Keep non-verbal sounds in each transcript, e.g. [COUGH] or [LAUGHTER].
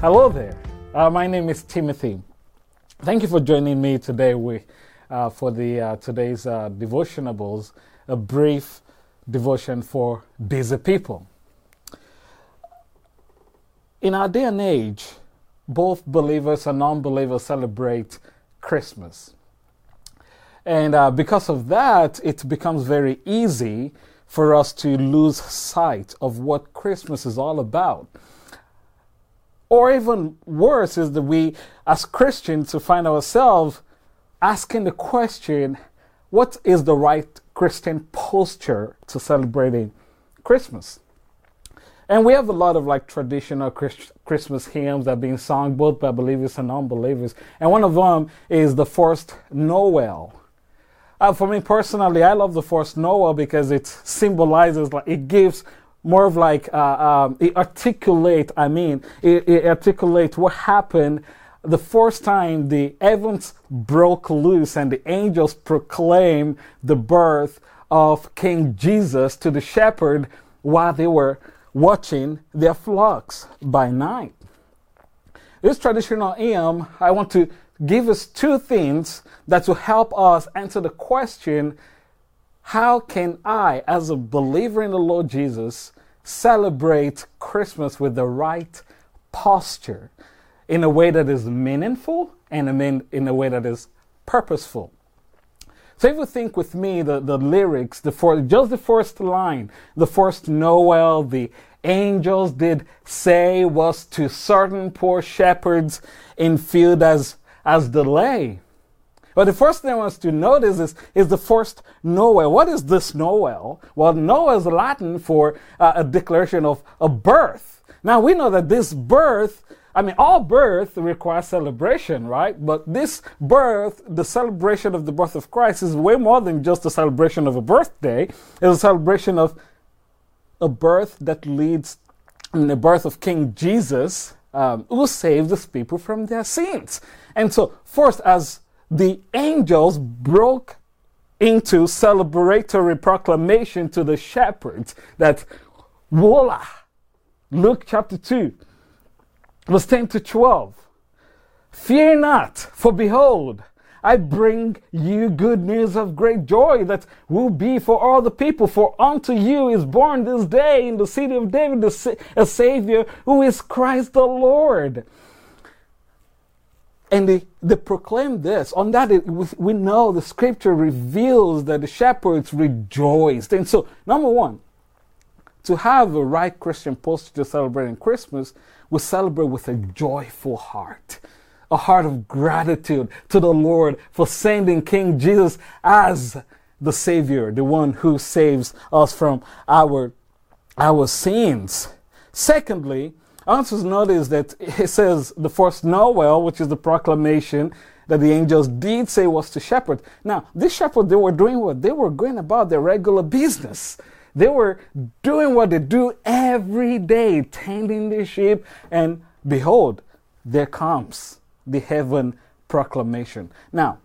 Hello there. Uh, my name is Timothy. Thank you for joining me today with, uh, for the uh, today's uh, devotionables, a brief devotion for busy people. In our day and age, both believers and non-believers celebrate Christmas. And uh, because of that, it becomes very easy for us to lose sight of what Christmas is all about. Or even worse is that we, as Christians, to find ourselves asking the question, what is the right Christian posture to celebrating Christmas? And we have a lot of like traditional Christ- Christmas hymns that are being sung both by believers and non-believers. And one of them is the first Noel. Uh, for me personally, I love the first Noel because it symbolizes like it gives more of like uh, um, it articulate. I mean, it, it articulate what happened the first time the heavens broke loose and the angels proclaimed the birth of King Jesus to the shepherd while they were watching their flocks by night. This traditional hymn, I want to give us two things that will help us answer the question how can I, as a believer in the Lord Jesus, celebrate Christmas with the right posture in a way that is meaningful and in a way that is purposeful? So if you think with me the, the lyrics, the for, just the first line, the first Noel, the angels did say was to certain poor shepherds in field as, as delay. But the first thing I want us to notice is, is the first Noel. What is this Noel? Well, Noel is Latin for uh, a declaration of a birth. Now we know that this birth, I mean, all birth requires celebration, right? But this birth, the celebration of the birth of Christ, is way more than just a celebration of a birthday. It's a celebration of a birth that leads in the birth of King Jesus, um, who saves his people from their sins. And so, first, as the angels broke into celebratory proclamation to the shepherds that voila, Luke chapter 2, verse 10 to 12. Fear not, for behold, I bring you good news of great joy that will be for all the people. For unto you is born this day in the city of David a Savior who is Christ the Lord. And they, they proclaim this. On that, it, we know the scripture reveals that the shepherds rejoiced. And so, number one, to have a right Christian posture celebrating Christmas, we celebrate with a joyful heart, a heart of gratitude to the Lord for sending King Jesus as the Savior, the one who saves us from our, our sins. Secondly, To notice that [LAUGHS] it says the first Noel, which is the proclamation that the angels did say was to shepherd. Now, this shepherd, they were doing what? They were going about their regular business. They were doing what they do every day, tending the sheep, and behold, there comes the heaven proclamation. Now,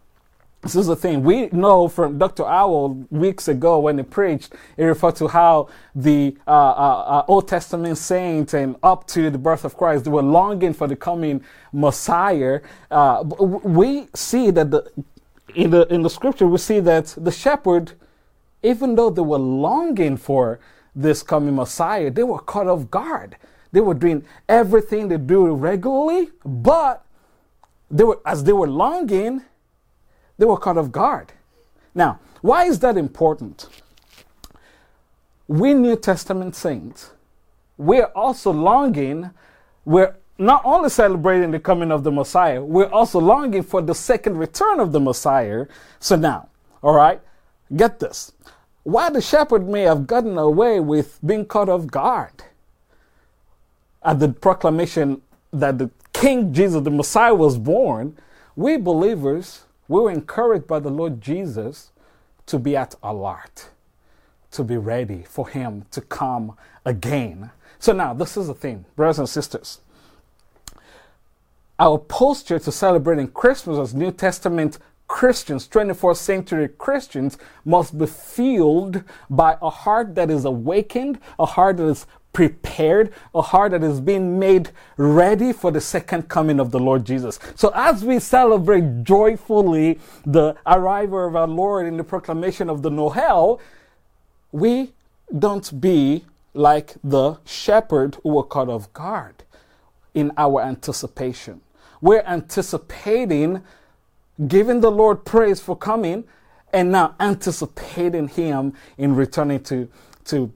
this is the thing. We know from Dr. Owl weeks ago when he preached, he referred to how the uh, uh, uh, Old Testament saints and up to the birth of Christ, they were longing for the coming Messiah. Uh, we see that the, in the in the scripture, we see that the shepherd, even though they were longing for this coming Messiah, they were caught off guard. They were doing everything they do regularly, but they were as they were longing they were caught off guard. Now, why is that important? We New Testament saints, we're also longing, we're not only celebrating the coming of the Messiah, we're also longing for the second return of the Messiah. So now, all right, get this. While the shepherd may have gotten away with being caught off guard at the proclamation that the King Jesus, the Messiah, was born, we believers we were encouraged by the Lord Jesus to be at alert, to be ready for Him to come again. So now, this is the thing, brothers and sisters. Our posture to celebrating Christmas as New Testament Christians, 24th century Christians, must be fueled by a heart that is awakened, a heart that is prepared, a heart that is being made ready for the second coming of the Lord Jesus. So as we celebrate joyfully the arrival of our Lord in the proclamation of the Noel, we don't be like the shepherd who were caught off guard in our anticipation. We're anticipating giving the Lord praise for coming and now anticipating Him in returning to, to,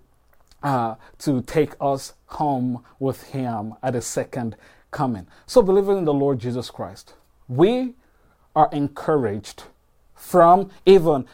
uh, to take us home with Him at a second coming. So, believing in the Lord Jesus Christ, we are encouraged from even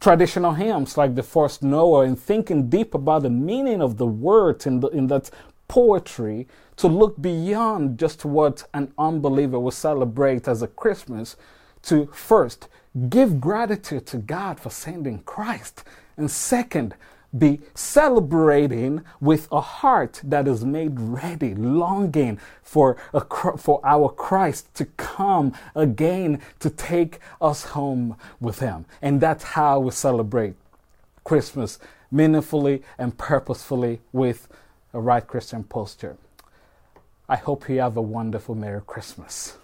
traditional hymns like the first Noel and thinking deep about the meaning of the words in, the, in that poetry to look beyond just what an unbeliever will celebrate as a Christmas to first give gratitude to God for sending Christ, and second, be celebrating with a heart that is made ready, longing for, a, for our Christ to come again to take us home with Him. And that's how we celebrate Christmas meaningfully and purposefully with a right Christian posture. I hope you have a wonderful Merry Christmas.